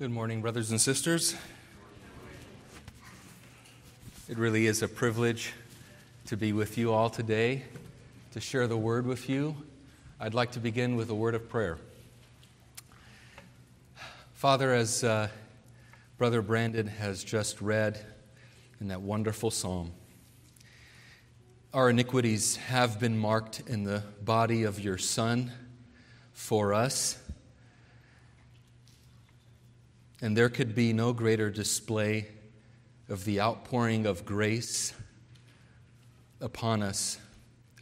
Good morning, brothers and sisters. It really is a privilege to be with you all today, to share the word with you. I'd like to begin with a word of prayer. Father, as uh, Brother Brandon has just read in that wonderful psalm, our iniquities have been marked in the body of your Son for us. And there could be no greater display of the outpouring of grace upon us,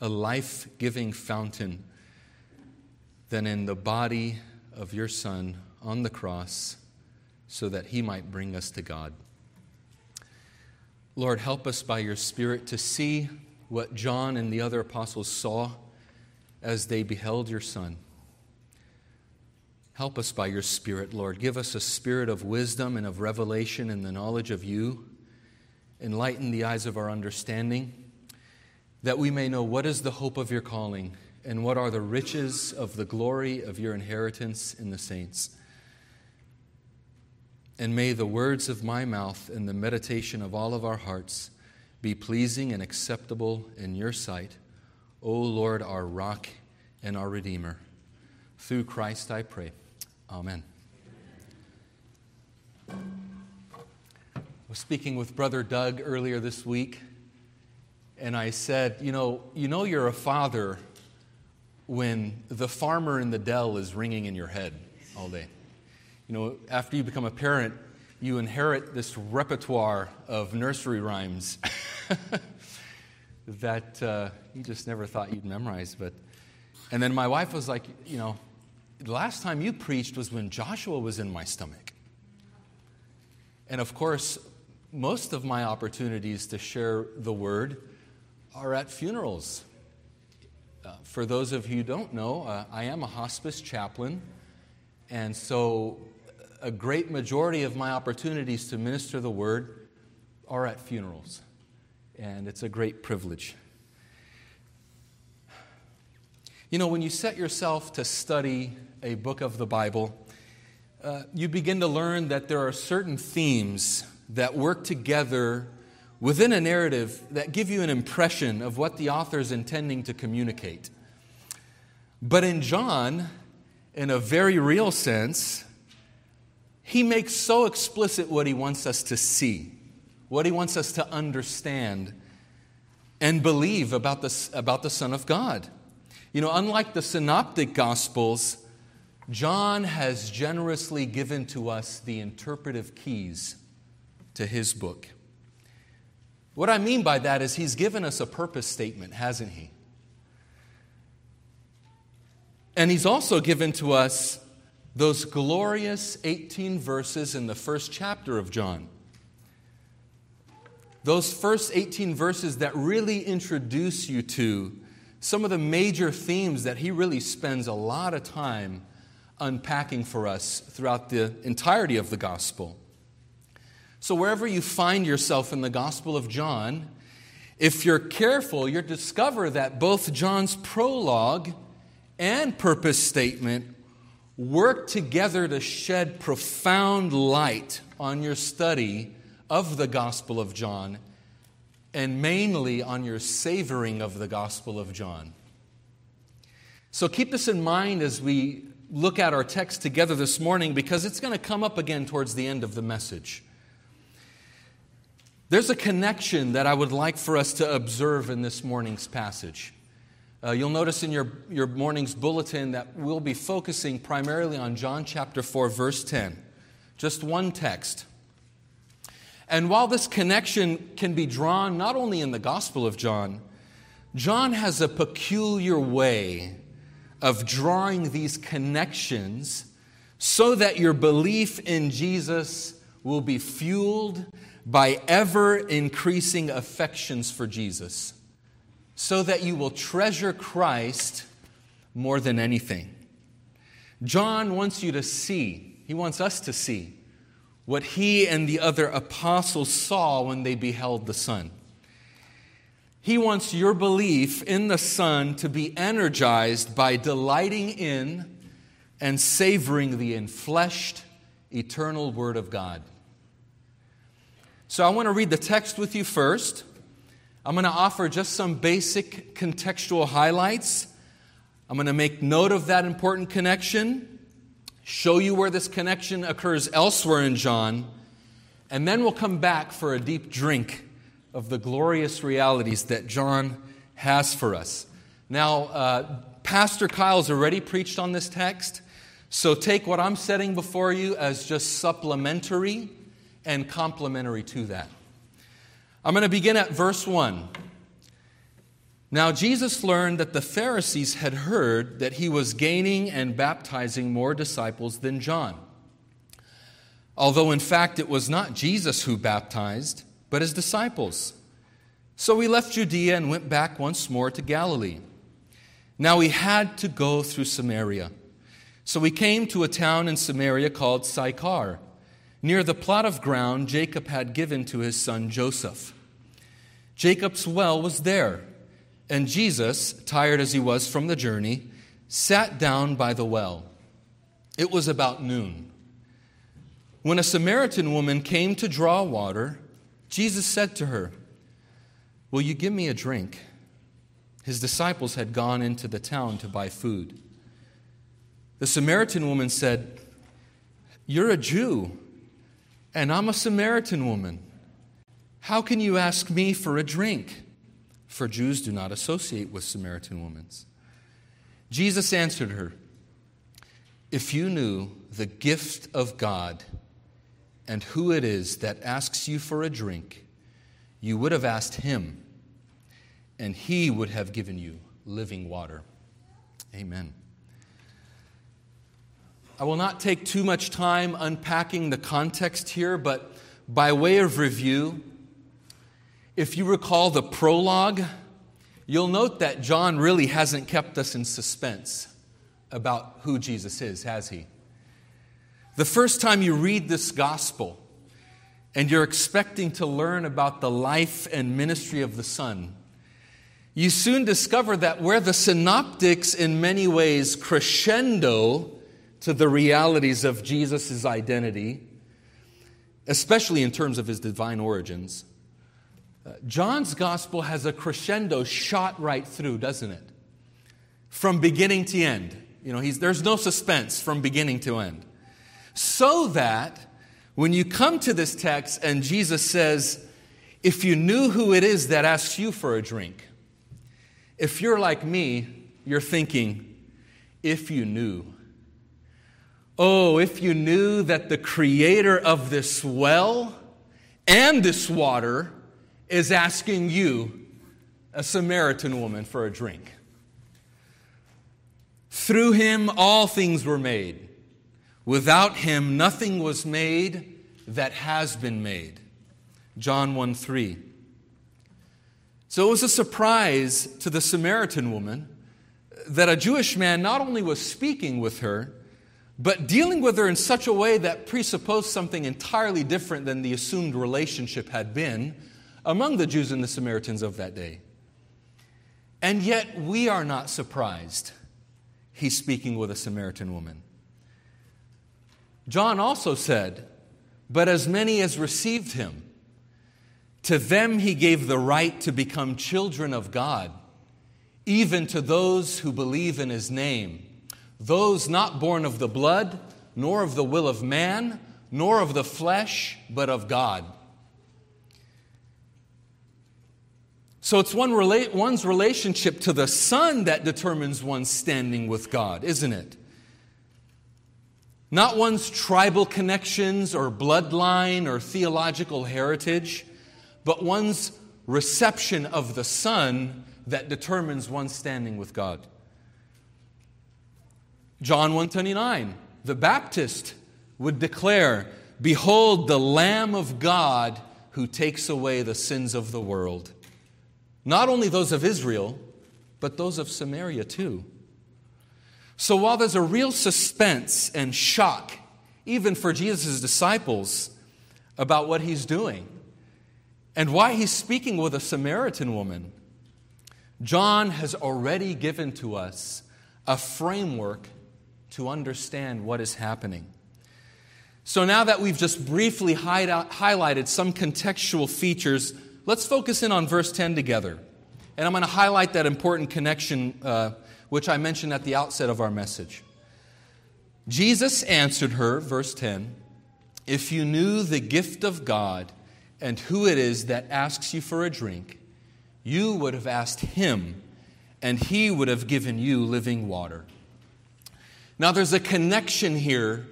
a life giving fountain, than in the body of your Son on the cross so that he might bring us to God. Lord, help us by your Spirit to see what John and the other apostles saw as they beheld your Son. Help us by your Spirit, Lord. Give us a spirit of wisdom and of revelation in the knowledge of you. Enlighten the eyes of our understanding, that we may know what is the hope of your calling and what are the riches of the glory of your inheritance in the saints. And may the words of my mouth and the meditation of all of our hearts be pleasing and acceptable in your sight, O Lord, our rock and our Redeemer. Through Christ I pray. Amen. I was speaking with Brother Doug earlier this week, and I said, You know, you know you're a father when the farmer in the dell is ringing in your head all day. You know, after you become a parent, you inherit this repertoire of nursery rhymes that uh, you just never thought you'd memorize. But, and then my wife was like, you know, last time you preached was when Joshua was in my stomach. And of course, most of my opportunities to share the word are at funerals. Uh, for those of you who don't know, uh, I am a hospice chaplain, and so a great majority of my opportunities to minister the word are at funerals, and it's a great privilege. You know, when you set yourself to study a book of the Bible, uh, you begin to learn that there are certain themes that work together within a narrative that give you an impression of what the author is intending to communicate. But in John, in a very real sense, he makes so explicit what he wants us to see, what he wants us to understand and believe about the, about the Son of God. You know, unlike the synoptic gospels, John has generously given to us the interpretive keys to his book. What I mean by that is he's given us a purpose statement, hasn't he? And he's also given to us those glorious 18 verses in the first chapter of John. Those first 18 verses that really introduce you to some of the major themes that he really spends a lot of time unpacking for us throughout the entirety of the gospel. So, wherever you find yourself in the Gospel of John, if you're careful, you'll discover that both John's prologue and purpose statement work together to shed profound light on your study of the Gospel of John and mainly on your savoring of the Gospel of John. So keep this in mind as we look at our text together this morning because it's going to come up again towards the end of the message. There's a connection that I would like for us to observe in this morning's passage. Uh, you'll notice in your, your morning's bulletin that we'll be focusing primarily on John chapter 4, verse 10. Just one text. And while this connection can be drawn not only in the Gospel of John, John has a peculiar way of drawing these connections so that your belief in Jesus will be fueled by ever increasing affections for Jesus, so that you will treasure Christ more than anything. John wants you to see, he wants us to see what he and the other apostles saw when they beheld the Son. He wants your belief in the Son to be energized by delighting in and savoring the enfleshed, eternal Word of God. So I want to read the text with you first. I'm going to offer just some basic contextual highlights. I'm going to make note of that important connection, show you where this connection occurs elsewhere in John, and then we'll come back for a deep drink of the glorious realities that John has for us. Now, uh, Pastor Kyle's already preached on this text, so take what I'm setting before you as just supplementary and complementary to that. I'm going to begin at verse 1. Now, Jesus learned that the Pharisees had heard that he was gaining and baptizing more disciples than John. Although, in fact, it was not Jesus who baptized, but his disciples. So he left Judea and went back once more to Galilee. Now he had to go through Samaria. So he came to a town in Samaria called Sychar, near the plot of ground Jacob had given to his son Joseph. Jacob's well was there. And Jesus, tired as he was from the journey, sat down by the well. It was about noon. When a Samaritan woman came to draw water, Jesus said to her, Will you give me a drink? His disciples had gone into the town to buy food. The Samaritan woman said, You're a Jew, and I'm a Samaritan woman. How can you ask me for a drink? for Jews do not associate with Samaritan women. Jesus answered her, If you knew the gift of God and who it is that asks you for a drink, you would have asked him, and he would have given you living water. Amen. I will not take too much time unpacking the context here, but by way of review, if you recall the prologue, you'll note that John really hasn't kept us in suspense about who Jesus is, has he? The first time you read this gospel and you're expecting to learn about the life and ministry of the Son, you soon discover that where the synoptics in many ways crescendo to the realities of Jesus' identity, especially in terms of his divine origins, uh, John's gospel has a crescendo shot right through, doesn't it? From beginning to end. You know, there's no suspense from beginning to end. So that when you come to this text and Jesus says, If you knew who it is that asks you for a drink, if you're like me, you're thinking, If you knew. Oh, if you knew that the creator of this well and this water is asking you, a Samaritan woman, for a drink. Through him, all things were made. Without him, nothing was made that has been made. John 1 3. So it was a surprise to the Samaritan woman that a Jewish man not only was speaking with her, but dealing with her in such a way that presupposed something entirely different than the assumed relationship had been among the Jews and the Samaritans of that day. And yet, we are not surprised he's speaking with a Samaritan woman. John also said, But as many as received him, to them he gave the right to become children of God, even to those who believe in his name, those not born of the blood, nor of the will of man, nor of the flesh, but of God. So it's one rela- one's relationship to the Son that determines one's standing with God, isn't it? Not one's tribal connections or bloodline or theological heritage, but one's reception of the Son that determines one's standing with God. John 129, the Baptist would declare, Behold the Lamb of God who takes away the sins of the world. Not only those of Israel, but those of Samaria too. So while there's a real suspense and shock, even for Jesus' disciples, about what he's doing and why he's speaking with a Samaritan woman, John has already given to us a framework to understand what is happening. So now that we've just briefly highlighted some contextual features, let's focus in on verse 10 together. And I'm going to highlight that important connection uh, which I mentioned at the outset of our message. Jesus answered her, verse 10 If you knew the gift of God and who it is that asks you for a drink, you would have asked him, and he would have given you living water. Now, there's a connection here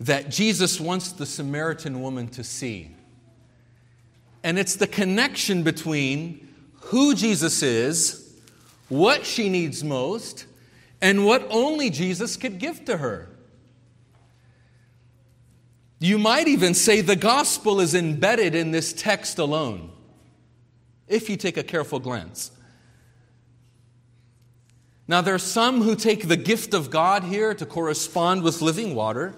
that Jesus wants the Samaritan woman to see. And it's the connection between who Jesus is, what she needs most, and what only Jesus could give to her. You might even say the gospel is embedded in this text alone, if you take a careful glance. Now, there are some who take the gift of God here to correspond with living water,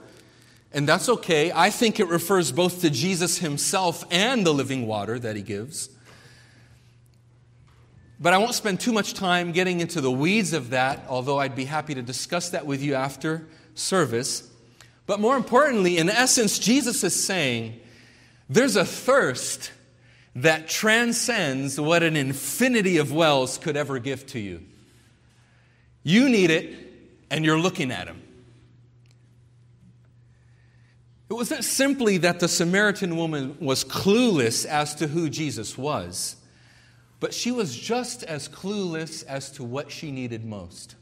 and that's okay. I think it refers both to Jesus himself and the living water that he gives. But I won't spend too much time getting into the weeds of that, although I'd be happy to discuss that with you after service. But more importantly, in essence, Jesus is saying there's a thirst that transcends what an infinity of wells could ever give to you. You need it, and you're looking at him. It wasn't simply that the Samaritan woman was clueless as to who Jesus was, but she was just as clueless as to what she needed most.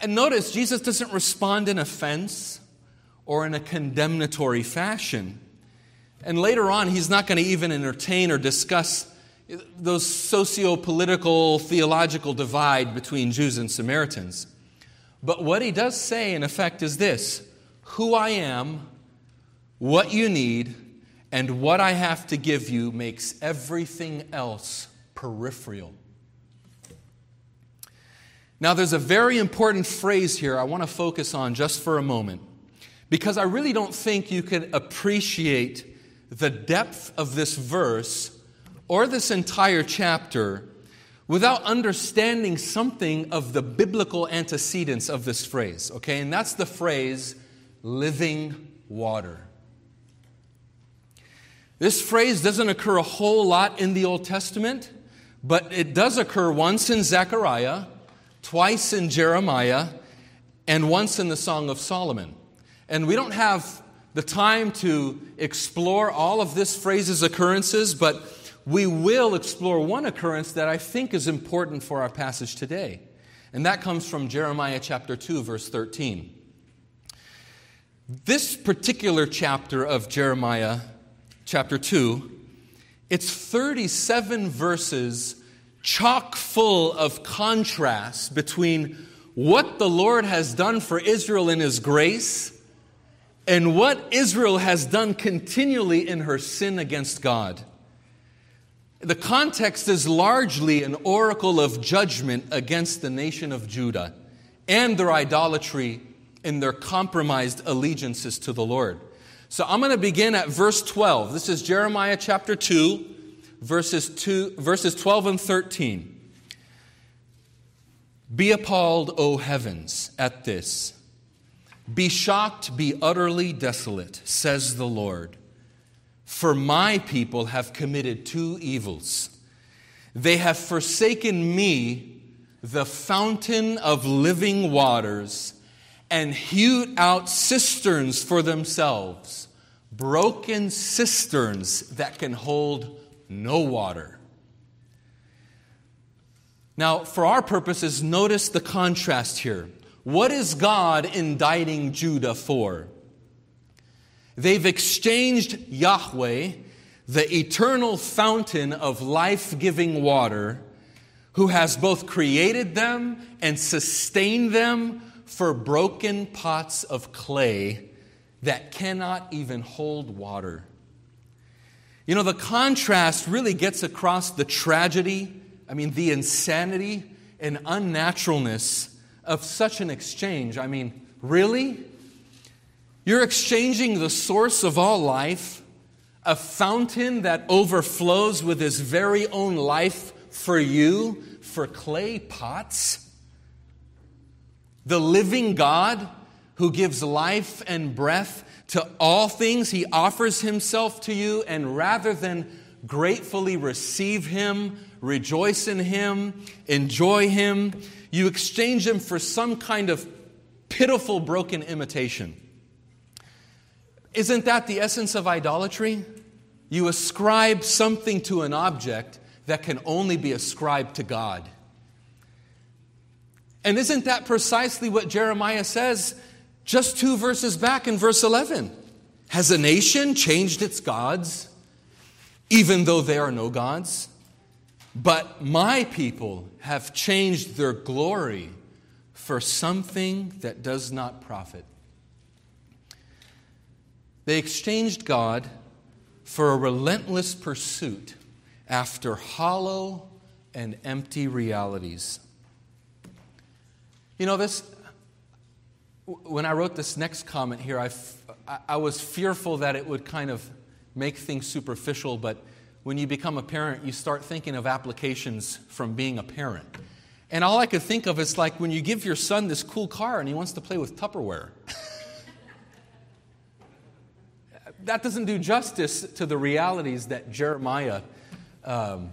And notice, Jesus doesn't respond in offense or in a condemnatory fashion. And later on, he's not going to even entertain or discuss those socio political, theological divide between Jews and Samaritans. But what he does say, in effect, is this who I am, what you need, and what I have to give you makes everything else peripheral. Now, there's a very important phrase here I want to focus on just for a moment because I really don't think you can appreciate the depth of this verse or this entire chapter without understanding something of the biblical antecedents of this phrase, okay? And that's the phrase living water. This phrase doesn't occur a whole lot in the Old Testament, but it does occur once in Zechariah, twice in Jeremiah, and once in the Song of Solomon. And we don't have the time to explore all of this phrase's occurrences, but we will explore one occurrence that I think is important for our passage today. And that comes from Jeremiah chapter 2, verse 13. This particular chapter of Jeremiah chapter 2, it's 37 verses chock full of contrast between what the Lord has done for Israel in His grace and what Israel has done continually in her sin against God. The context is largely an oracle of judgment against the nation of Judah and their idolatry and their compromised allegiances to the Lord. So I'm going to begin at verse 12. This is Jeremiah chapter 2, verses, 2, verses 12 and 13. Be appalled, O heavens, at this. Be shocked, be utterly desolate, says the Lord. For my people have committed two evils. They have forsaken me, the fountain of living waters, and hewed out cisterns for themselves, broken cisterns that can hold no water. Now, for our purposes, notice the contrast here. What is God indicting Judah for? They've exchanged Yahweh, the eternal fountain of life giving water, who has both created them and sustained them for broken pots of clay that cannot even hold water. You know, the contrast really gets across the tragedy, I mean, the insanity and unnaturalness of such an exchange. I mean, really? You're exchanging the source of all life, a fountain that overflows with his very own life for you, for clay pots. The living God who gives life and breath to all things. He offers himself to you, and rather than gratefully receive him, rejoice in him, enjoy him, you exchange him for some kind of pitiful, broken imitation. Isn't that the essence of idolatry? You ascribe something to an object that can only be ascribed to God. And isn't that precisely what Jeremiah says just two verses back in verse 11? Has a nation changed its gods, even though they are no gods? But my people have changed their glory for something that does not profit. They exchanged God for a relentless pursuit after hollow and empty realities. You know, this, when I wrote this next comment here, I, I was fearful that it would kind of make things superficial, but when you become a parent, you start thinking of applications from being a parent. And all I could think of is like when you give your son this cool car and he wants to play with Tupperware. that doesn't do justice to the realities that Jeremiah um,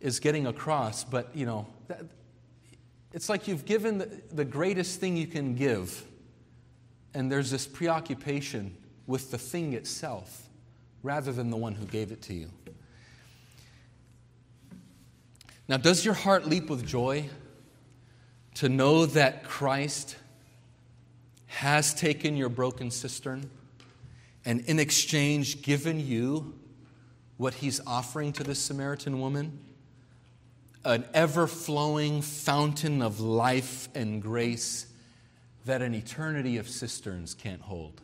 is getting across, but you know, that, it's like you've given the, the greatest thing you can give, and there's this preoccupation with the thing itself rather than the one who gave it to you. Now, does your heart leap with joy to know that Christ has taken your broken cistern and in exchange given you what he's offering to this Samaritan woman? An ever flowing fountain of life and grace that an eternity of cisterns can't hold.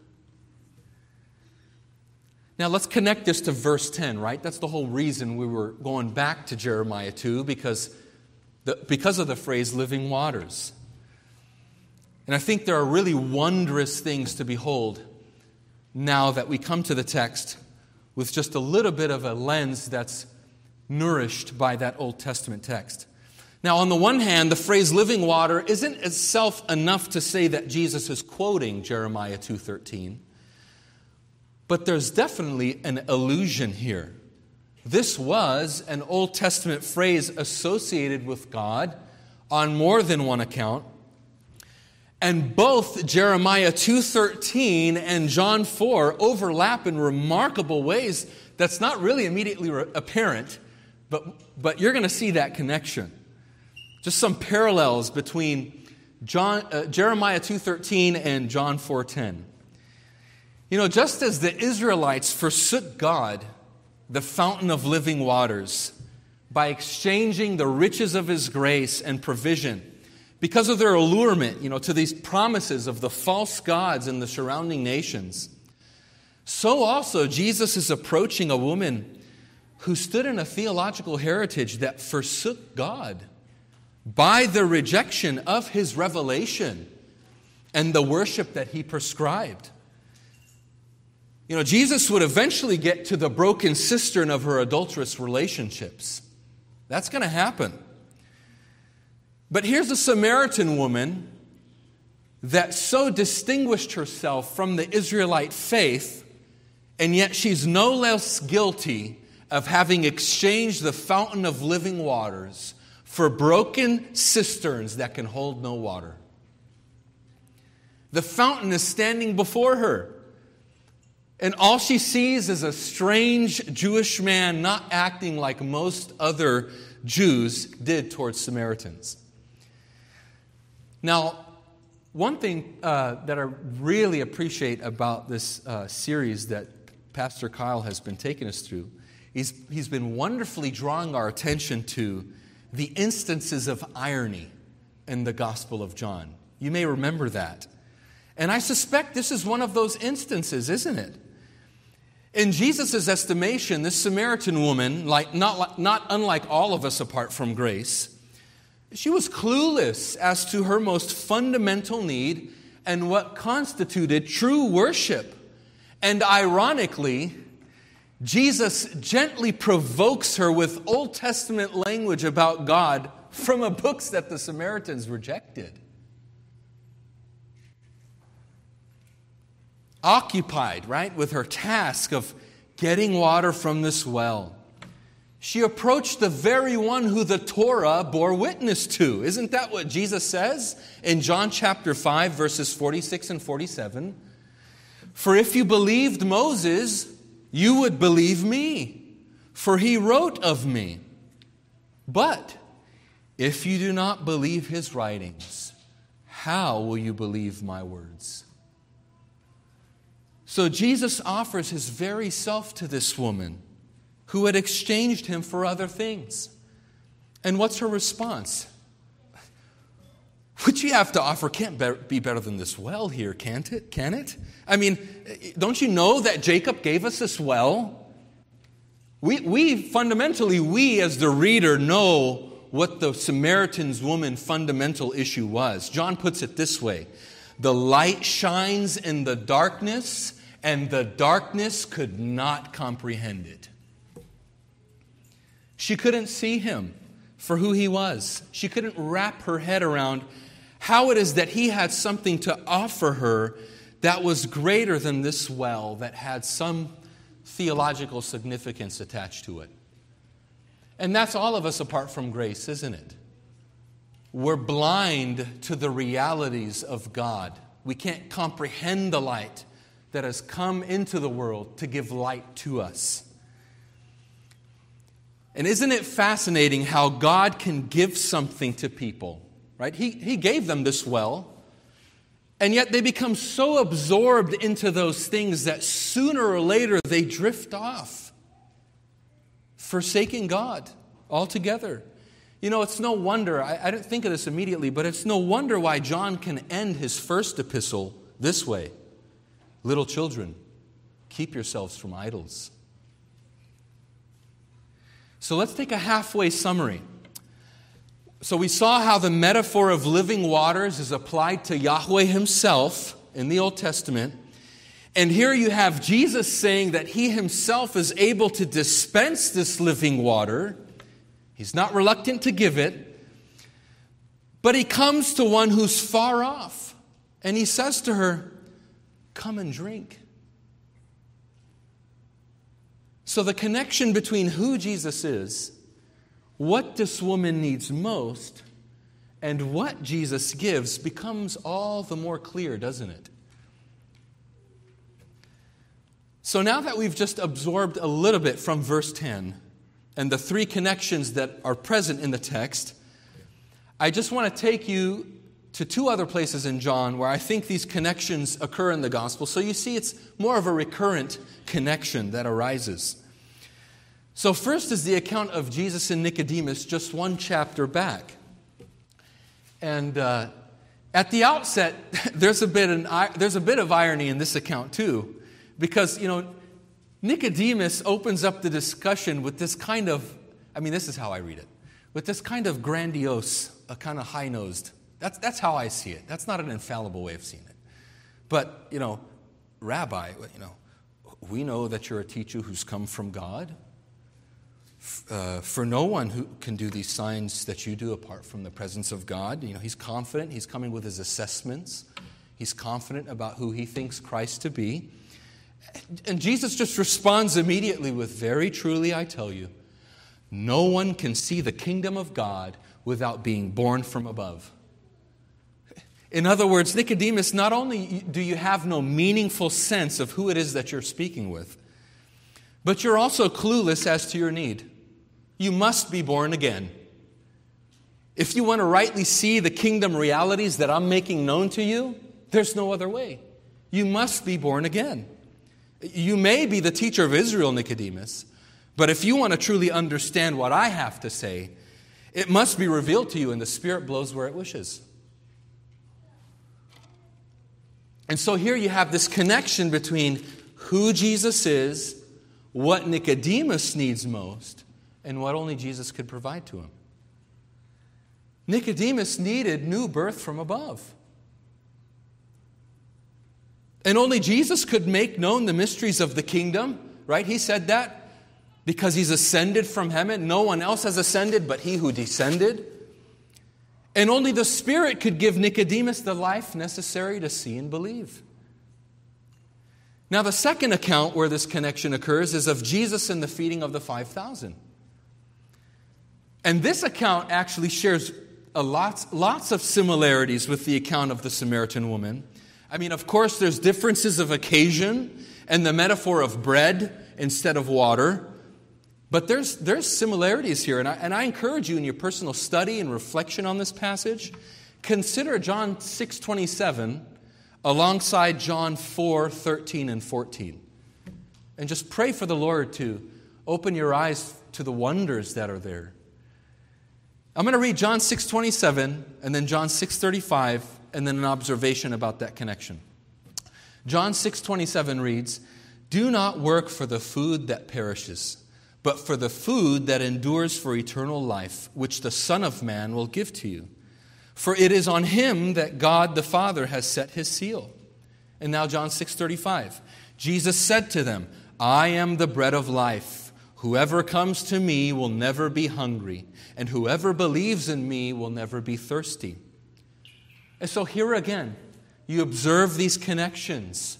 Now let's connect this to verse 10, right? That's the whole reason we were going back to Jeremiah 2 because, the, because of the phrase living waters. And I think there are really wondrous things to behold now that we come to the text with just a little bit of a lens that's nourished by that Old Testament text. Now, on the one hand, the phrase living water isn't itself enough to say that Jesus is quoting Jeremiah 2:13. But there's definitely an allusion here. This was an Old Testament phrase associated with God on more than one account. And both Jeremiah 2:13 and John 4 overlap in remarkable ways that's not really immediately apparent, but, but you're going to see that connection. Just some parallels between John, uh, Jeremiah 2:13 and John 4:10. You know, just as the Israelites forsook God, the fountain of living waters, by exchanging the riches of his grace and provision, because of their allurement, you know, to these promises of the false gods in the surrounding nations, so also Jesus is approaching a woman who stood in a theological heritage that forsook God by the rejection of his revelation and the worship that he prescribed. You know, Jesus would eventually get to the broken cistern of her adulterous relationships. That's going to happen. But here's a Samaritan woman that so distinguished herself from the Israelite faith, and yet she's no less guilty of having exchanged the fountain of living waters for broken cisterns that can hold no water. The fountain is standing before her. And all she sees is a strange Jewish man not acting like most other Jews did towards Samaritans. Now, one thing uh, that I really appreciate about this uh, series that Pastor Kyle has been taking us through is he's been wonderfully drawing our attention to the instances of irony in the Gospel of John. You may remember that. And I suspect this is one of those instances, isn't it? In Jesus' estimation, this Samaritan woman, like, not, not unlike all of us apart from grace, she was clueless as to her most fundamental need and what constituted true worship. And ironically, Jesus gently provokes her with Old Testament language about God from a book that the Samaritans rejected. occupied, right, with her task of getting water from this well. She approached the very one who the Torah bore witness to. Isn't that what Jesus says in John chapter 5, verses 46 and 47? For if you believed Moses, you would believe me, for he wrote of me. But if you do not believe his writings, how will you believe my words? So Jesus offers his very self to this woman who had exchanged him for other things. And what's her response? What you have to offer can't be better than this well here, can't it? Can it? I mean, don't you know that Jacob gave us this well? We, we fundamentally, we as the reader know what the Samaritan's woman fundamental issue was. John puts it this way The light shines in the darkness, and the darkness could not comprehend it. She couldn't see him for who he was. She couldn't wrap her head around how it is that he had something to offer her that was greater than this well that had some theological significance attached to it. And that's all of us apart from grace, isn't it? We're blind to the realities of God. We can't comprehend the light that has come into the world to give light to us. And isn't it fascinating how God can give something to people, right? He, he gave them this well, and yet they become so absorbed into those things that sooner or later they drift off, forsaking God altogether. You know, it's no wonder, I, I didn't think of this immediately, but it's no wonder why John can end his first epistle this way Little children, keep yourselves from idols. So let's take a halfway summary. So we saw how the metaphor of living waters is applied to Yahweh himself in the Old Testament. And here you have Jesus saying that he himself is able to dispense this living water. He's not reluctant to give it. But he comes to one who's far off and he says to her, Come and drink. So, the connection between who Jesus is, what this woman needs most, and what Jesus gives becomes all the more clear, doesn't it? So, now that we've just absorbed a little bit from verse 10 and the three connections that are present in the text, I just want to take you to two other places in John where I think these connections occur in the gospel. So you see, it's more of a recurrent connection that arises. So, first is the account of Jesus and Nicodemus, just one chapter back. And uh, at the outset, there's a, bit an, there's a bit of irony in this account, too, because, you know, Nicodemus opens up the discussion with this kind of, I mean, this is how I read it, with this kind of grandiose, a kind of high nosed. That's, that's how I see it. That's not an infallible way of seeing it. But, you know, Rabbi, you know, we know that you're a teacher who's come from God. Uh, for no one who can do these signs that you do apart from the presence of God. You know, he's confident. He's coming with his assessments. He's confident about who he thinks Christ to be. And Jesus just responds immediately with, Very truly, I tell you, no one can see the kingdom of God without being born from above. In other words, Nicodemus, not only do you have no meaningful sense of who it is that you're speaking with, but you're also clueless as to your need you must be born again. If you want to rightly see the kingdom realities that I'm making known to you, there's no other way. You must be born again. You may be the teacher of Israel, Nicodemus, but if you want to truly understand what I have to say, it must be revealed to you, and the Spirit blows where it wishes. And so here you have this connection between who Jesus is, what Nicodemus needs most, and what only Jesus could provide to him. Nicodemus needed new birth from above. And only Jesus could make known the mysteries of the kingdom, right? He said that because he's ascended from heaven. No one else has ascended but he who descended. And only the Spirit could give Nicodemus the life necessary to see and believe. Now, the second account where this connection occurs is of Jesus and the feeding of the 5,000. And this account actually shares lots, lots of similarities with the account of the Samaritan woman. I mean, of course, there's differences of occasion and the metaphor of bread instead of water. But there's, there's similarities here, and I, and I encourage you in your personal study and reflection on this passage, consider John 6.27 alongside John 4, 13 and 14. And just pray for the Lord to open your eyes to the wonders that are there. I'm going to read John 6:27 and then John 6:35 and then an observation about that connection. John 6:27 reads, "Do not work for the food that perishes, but for the food that endures for eternal life, which the Son of man will give to you. For it is on him that God the Father has set his seal. And now John 6:35. Jesus said to them, I am the bread of life. Whoever comes to me will never be hungry, and whoever believes in me will never be thirsty. And so here again, you observe these connections.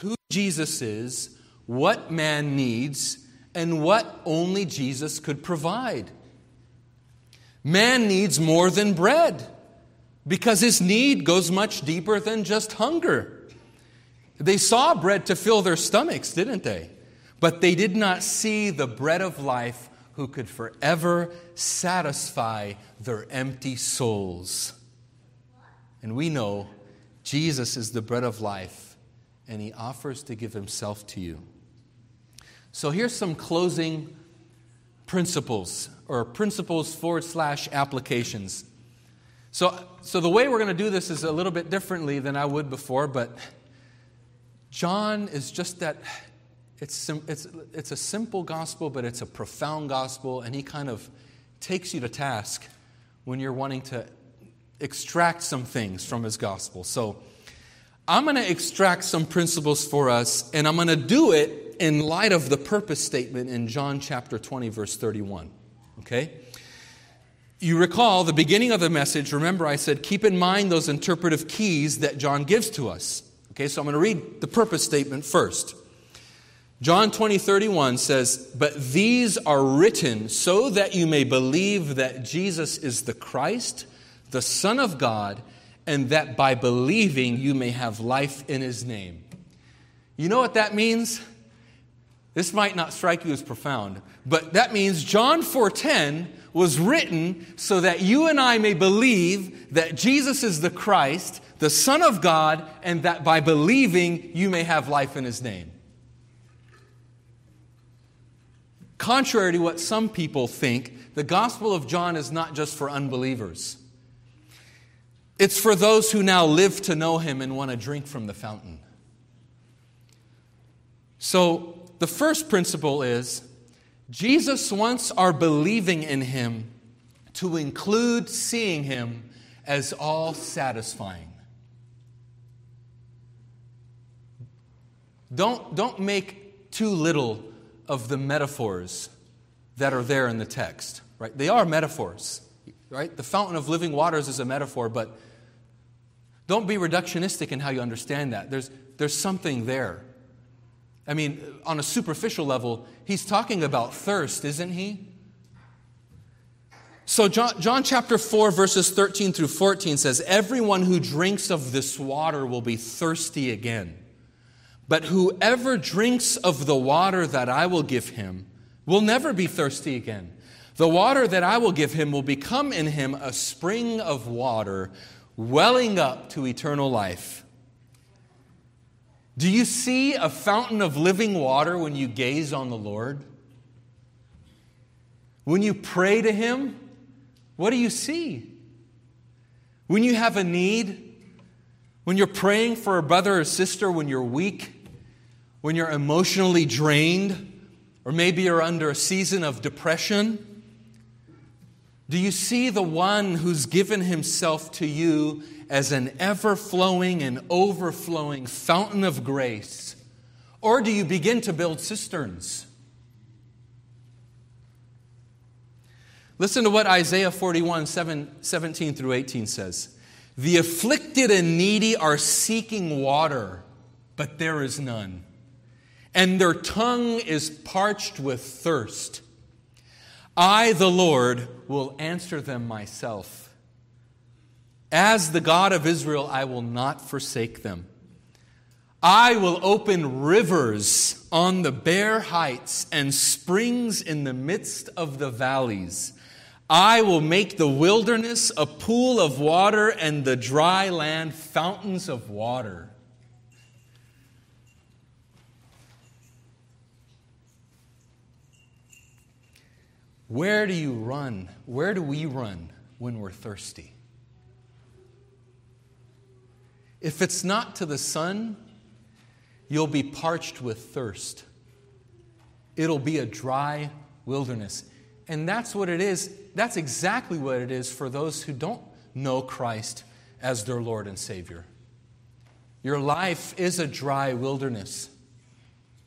Who Jesus is, what man needs, and what only Jesus could provide. Man needs more than bread because his need goes much deeper than just hunger. They saw bread to fill their stomachs, didn't they? But they did not see the bread of life who could forever satisfy their empty souls. And we know Jesus is the bread of life, and he offers to give himself to you. So here's some closing principles or principles forward slash applications. So, so the way we're going to do this is a little bit differently than I would before, but John is just that it's, it's, it's a simple gospel, but it's a profound gospel, and he kind of takes you to task when you're wanting to extract some things from his gospel. So I'm going to extract some principles for us, and I'm going to do it in light of the purpose statement in John chapter 20, verse 31. Okay? You recall the beginning of the message, remember I said, keep in mind those interpretive keys that John gives to us. Okay, so I'm going to read the purpose statement first. John 20, 31 says, But these are written so that you may believe that Jesus is the Christ, the Son of God, and that by believing you may have life in his name. You know what that means? This might not strike you as profound, but that means John 4:10 was written so that you and I may believe that Jesus is the Christ, the Son of God, and that by believing you may have life in his name. Contrary to what some people think, the Gospel of John is not just for unbelievers. It's for those who now live to know him and want to drink from the fountain. So, the first principle is Jesus wants our believing in him to include seeing him as all satisfying. Don't, don't make too little of the metaphors that are there in the text, right? They are metaphors, right? The fountain of living waters is a metaphor, but don't be reductionistic in how you understand that. There's, there's something there. I mean, on a superficial level, he's talking about thirst, isn't he? So, John, John, chapter 4, verses 13 through 14 says, Everyone who drinks of this water will be thirsty again. But whoever drinks of the water that I will give him will never be thirsty again. The water that I will give him will become in him a spring of water welling up to eternal life. Do you see a fountain of living water when you gaze on the Lord? When you pray to Him, what do you see? When you have a need, when you're praying for a brother or sister, when you're weak, when you're emotionally drained, or maybe you're under a season of depression, do you see the one who's given himself to you as an ever flowing and overflowing fountain of grace? Or do you begin to build cisterns? Listen to what Isaiah 41 7, 17 through 18 says. The afflicted and needy are seeking water, but there is none. And their tongue is parched with thirst. I, the Lord, will answer them myself. As the God of Israel, I will not forsake them. I will open rivers on the bare heights and springs in the midst of the valleys. I will make the wilderness a pool of water and the dry land fountains of water. Where do you run? Where do we run when we're thirsty? If it's not to the Son, you'll be parched with thirst. It'll be a dry wilderness. And that's what it is. That's exactly what it is for those who don't know Christ as their Lord and Savior. Your life is a dry wilderness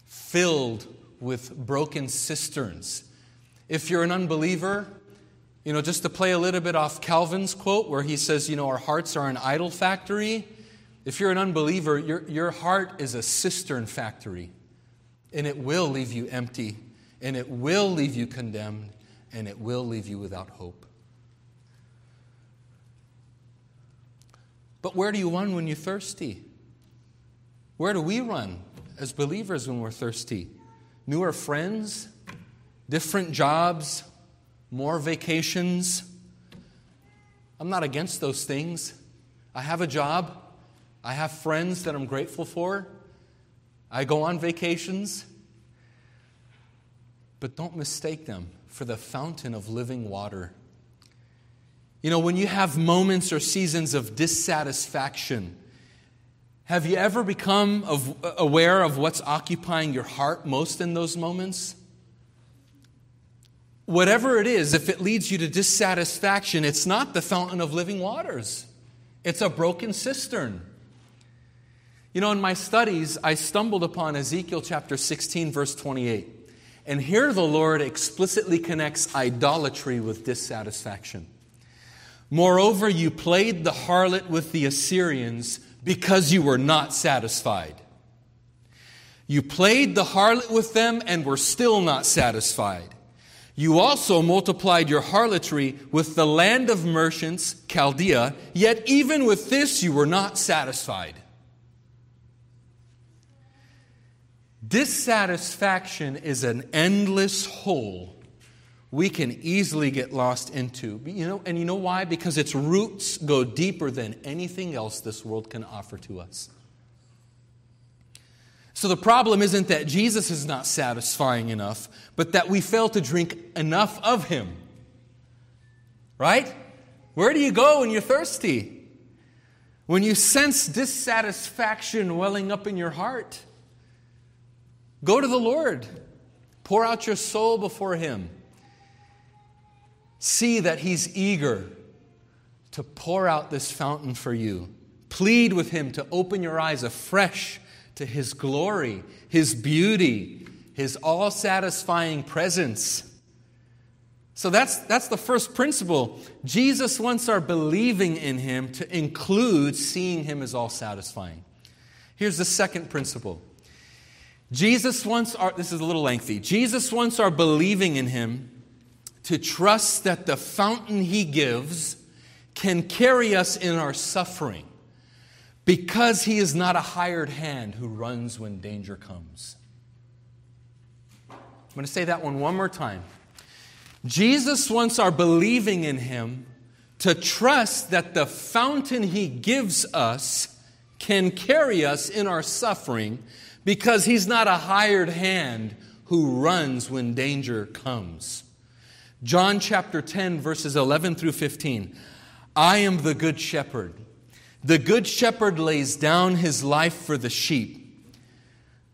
filled with broken cisterns if you're an unbeliever, you know, just to play a little bit off Calvin's quote where he says, you know, our hearts are an idol factory. If you're an unbeliever, your, your heart is a cistern factory, and it will leave you empty, and it will leave you condemned, and it will leave you without hope. But where do you run when you're thirsty? Where do we run as believers when we're thirsty? Newer friends? Different jobs, more vacations. I'm not against those things. I have a job, I have friends that I'm grateful for, I go on vacations. But don't mistake them for the fountain of living water. You know, when you have moments or seasons of dissatisfaction, have you ever become aware of what's occupying your heart most in those moments? Whatever it is, if it leads you to dissatisfaction, it's not the fountain of living waters, it's a broken cistern. You know, in my studies, I stumbled upon Ezekiel chapter 16, verse 28. And here the Lord explicitly connects idolatry with dissatisfaction. Moreover, you played the harlot with the Assyrians because you were not satisfied. You played the harlot with them and were still not satisfied. You also multiplied your harlotry with the land of merchants, Chaldea, yet even with this you were not satisfied. Dissatisfaction is an endless hole we can easily get lost into. You know, and you know why? Because its roots go deeper than anything else this world can offer to us. So the problem isn't that Jesus is not satisfying enough, but that we fail to drink enough of him. Right? Where do you go when you're thirsty? When you sense dissatisfaction welling up in your heart, go to the Lord. Pour out your soul before him. See that he's eager to pour out this fountain for you. Plead with him to open your eyes afresh to His glory, His beauty, His all satisfying presence. So that's, that's the first principle. Jesus wants our believing in Him to include seeing Him as all satisfying. Here's the second principle Jesus wants our, this is a little lengthy, Jesus wants our believing in Him to trust that the fountain He gives can carry us in our suffering because he is not a hired hand who runs when danger comes. I'm going to say that one one more time. Jesus wants our believing in him to trust that the fountain he gives us can carry us in our suffering because he's not a hired hand who runs when danger comes. John chapter 10, verses 11 through 15. I am the good shepherd. The good shepherd lays down his life for the sheep.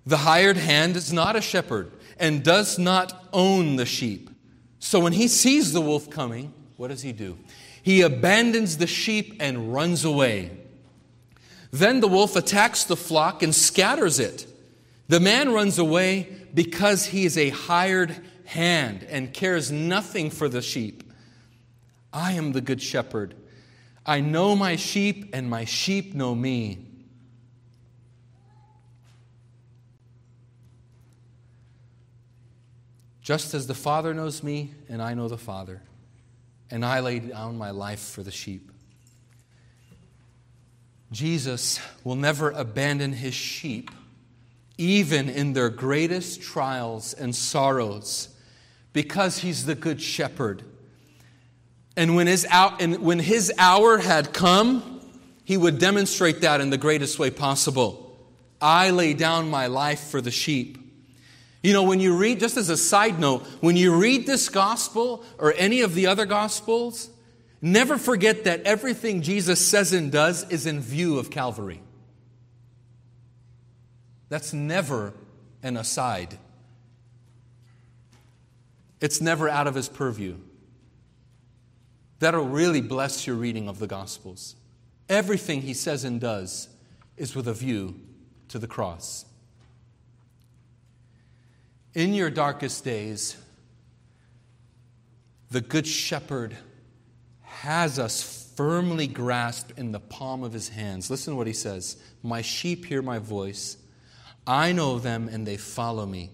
The hired hand is not a shepherd and does not own the sheep. So when he sees the wolf coming, what does he do? He abandons the sheep and runs away. Then the wolf attacks the flock and scatters it. The man runs away because he is a hired hand and cares nothing for the sheep. I am the good shepherd. I know my sheep, and my sheep know me. Just as the Father knows me, and I know the Father, and I lay down my life for the sheep. Jesus will never abandon his sheep, even in their greatest trials and sorrows, because he's the good shepherd. And when his, out, and when his hour had come, he would demonstrate that in the greatest way possible. I lay down my life for the sheep. You know, when you read, just as a side note, when you read this gospel or any of the other gospels, never forget that everything Jesus says and does is in view of Calvary. That's never an aside, it's never out of his purview. That'll really bless your reading of the gospels. Everything he says and does is with a view to the cross. In your darkest days, the Good Shepherd has us firmly grasped in the palm of his hands. Listen to what he says My sheep hear my voice. I know them and they follow me.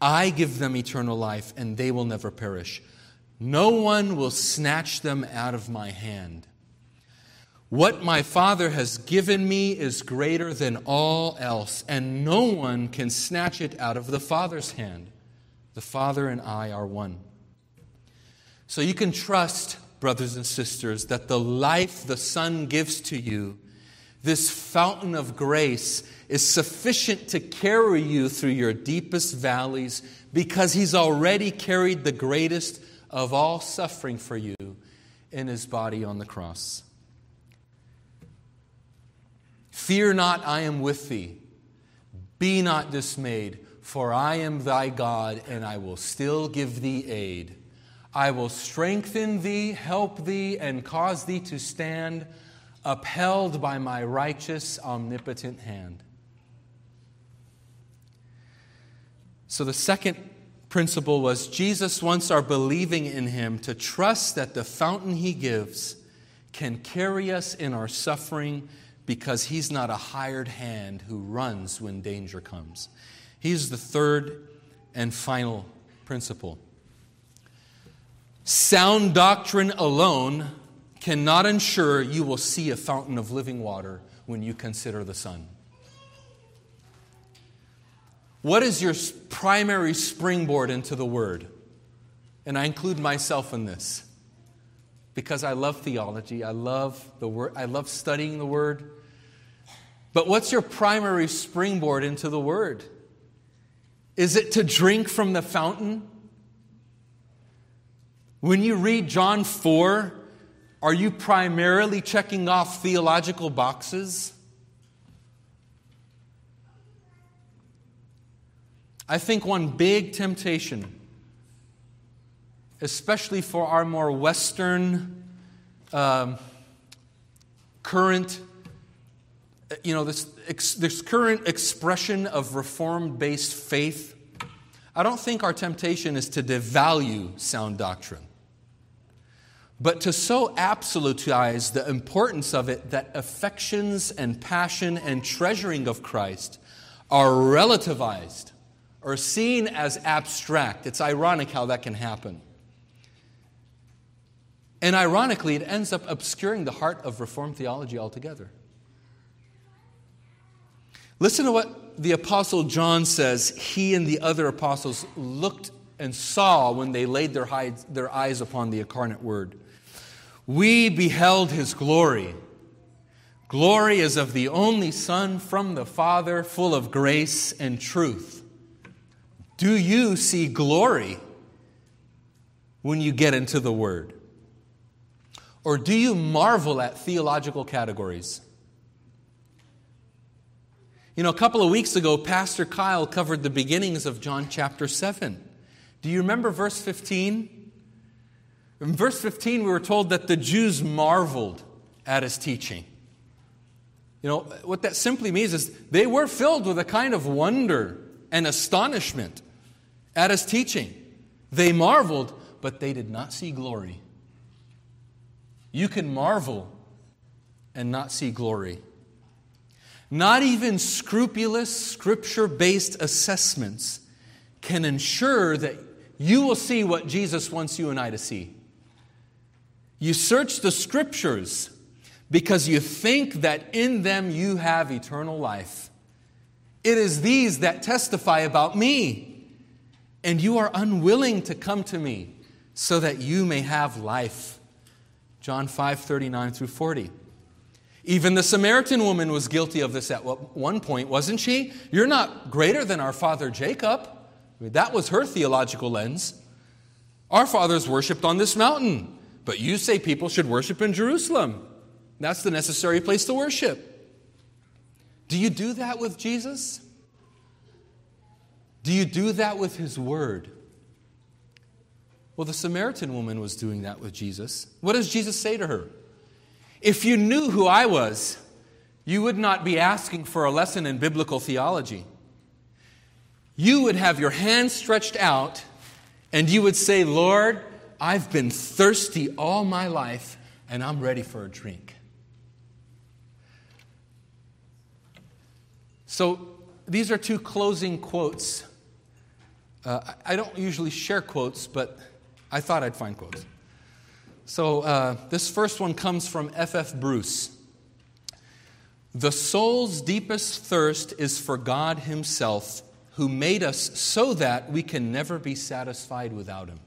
I give them eternal life and they will never perish. No one will snatch them out of my hand. What my Father has given me is greater than all else, and no one can snatch it out of the Father's hand. The Father and I are one. So you can trust, brothers and sisters, that the life the Son gives to you, this fountain of grace, is sufficient to carry you through your deepest valleys because He's already carried the greatest of all suffering for you in His body on the cross. Fear not, I am with thee. Be not dismayed, for I am thy God, and I will still give thee aid. I will strengthen thee, help thee, and cause thee to stand, upheld by my righteous, omnipotent hand. So, the second principle was Jesus wants our believing in him to trust that the fountain he gives can carry us in our suffering because he's not a hired hand who runs when danger comes. He's the third and final principle. Sound doctrine alone cannot ensure you will see a fountain of living water when you consider the Son. What is your primary springboard into the Word? And I include myself in this because I love theology. I love the Word. I love studying the Word. But what's your primary springboard into the Word? Is it to drink from the fountain? When you read John 4, are you primarily checking off theological boxes? I think one big temptation, especially for our more Western um, current you know, this, this current expression of reform based faith, I don't think our temptation is to devalue sound doctrine, but to so absolutize the importance of it that affections and passion and treasuring of Christ are relativized or seen as abstract. It's ironic how that can happen. And ironically, it ends up obscuring the heart of Reformed theology altogether. Listen to what the Apostle John says he and the other apostles looked and saw when they laid their, hides, their eyes upon the incarnate Word. We beheld his glory. Glory is of the only Son from the Father, full of grace and truth. Do you see glory when you get into the Word? Or do you marvel at theological categories? You know, a couple of weeks ago, Pastor Kyle covered the beginnings of John chapter 7. Do you remember verse 15? In verse 15, we were told that the Jews marveled at his teaching. You know, what that simply means is they were filled with a kind of wonder and astonishment at his teaching. They marveled, but they did not see glory. You can marvel and not see glory. Not even scrupulous, scripture based assessments can ensure that you will see what Jesus wants you and I to see. You search the scriptures because you think that in them you have eternal life. It is these that testify about me, and you are unwilling to come to me so that you may have life. John 5 39 through 40. Even the Samaritan woman was guilty of this at one point, wasn't she? You're not greater than our father Jacob. I mean, that was her theological lens. Our fathers worshiped on this mountain, but you say people should worship in Jerusalem. That's the necessary place to worship. Do you do that with Jesus? Do you do that with His Word? Well, the Samaritan woman was doing that with Jesus. What does Jesus say to her? If you knew who I was, you would not be asking for a lesson in biblical theology. You would have your hand stretched out and you would say, Lord, I've been thirsty all my life and I'm ready for a drink. So these are two closing quotes. Uh, I don't usually share quotes, but I thought I'd find quotes. So uh, this first one comes from F.F. F. Bruce. The soul's deepest thirst is for God Himself, who made us so that we can never be satisfied without Him.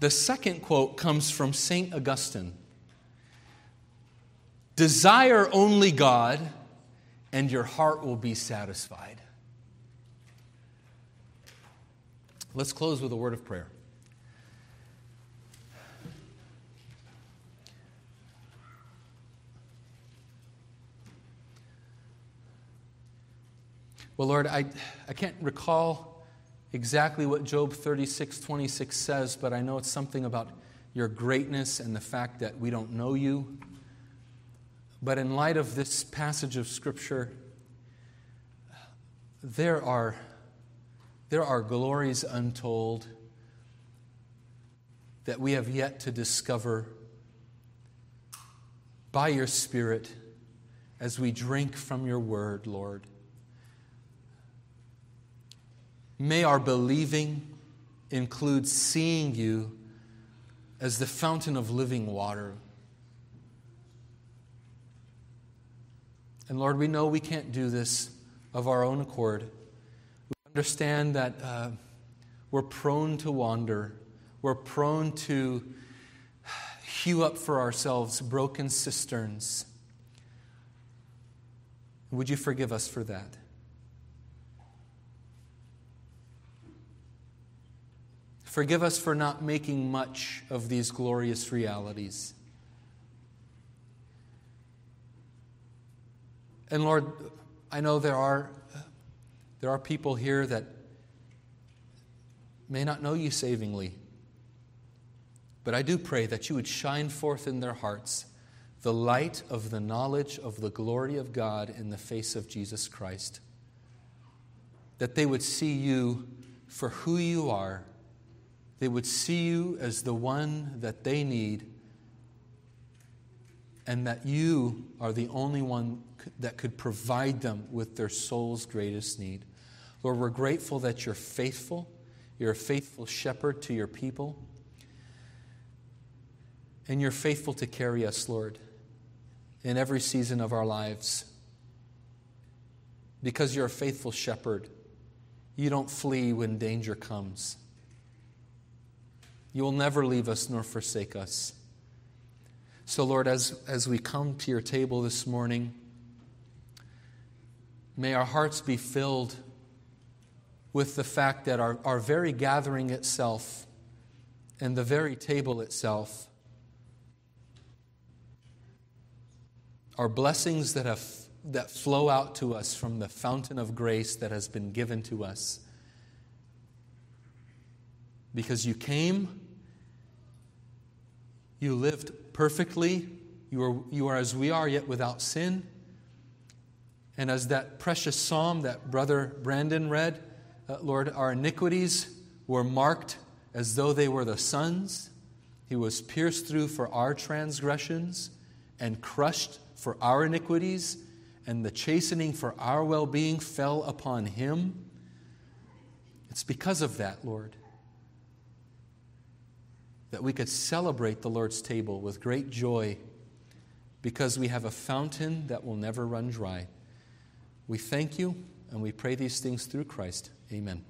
The second quote comes from St. Augustine Desire only God, and your heart will be satisfied. Let's close with a word of prayer. Well, Lord, I, I can't recall exactly what Job 36 26 says, but I know it's something about your greatness and the fact that we don't know you. But in light of this passage of Scripture, there are, there are glories untold that we have yet to discover by your Spirit as we drink from your word, Lord. May our believing include seeing you as the fountain of living water. And Lord, we know we can't do this of our own accord. Understand that uh, we're prone to wander, we're prone to hew up for ourselves broken cisterns. Would you forgive us for that? Forgive us for not making much of these glorious realities. And Lord, I know there are, there are people here that may not know you savingly. But I do pray that you would shine forth in their hearts the light of the knowledge of the glory of God in the face of Jesus Christ. That they would see you for who you are they would see you as the one that they need, and that you are the only one that could provide them with their soul's greatest need. Lord, we're grateful that you're faithful. You're a faithful shepherd to your people. And you're faithful to carry us, Lord, in every season of our lives. Because you're a faithful shepherd, you don't flee when danger comes. You will never leave us nor forsake us. So, Lord, as, as we come to your table this morning, may our hearts be filled with the fact that our, our very gathering itself and the very table itself are blessings that, have, that flow out to us from the fountain of grace that has been given to us. Because you came you lived perfectly. You are, you are as we are, yet without sin. And as that precious psalm that Brother Brandon read, uh, Lord, our iniquities were marked as though they were the Son's. He was pierced through for our transgressions and crushed for our iniquities, and the chastening for our well being fell upon him. It's because of that, Lord, that we could celebrate the Lord's table with great joy because we have a fountain that will never run dry. We thank you and we pray these things through Christ. Amen.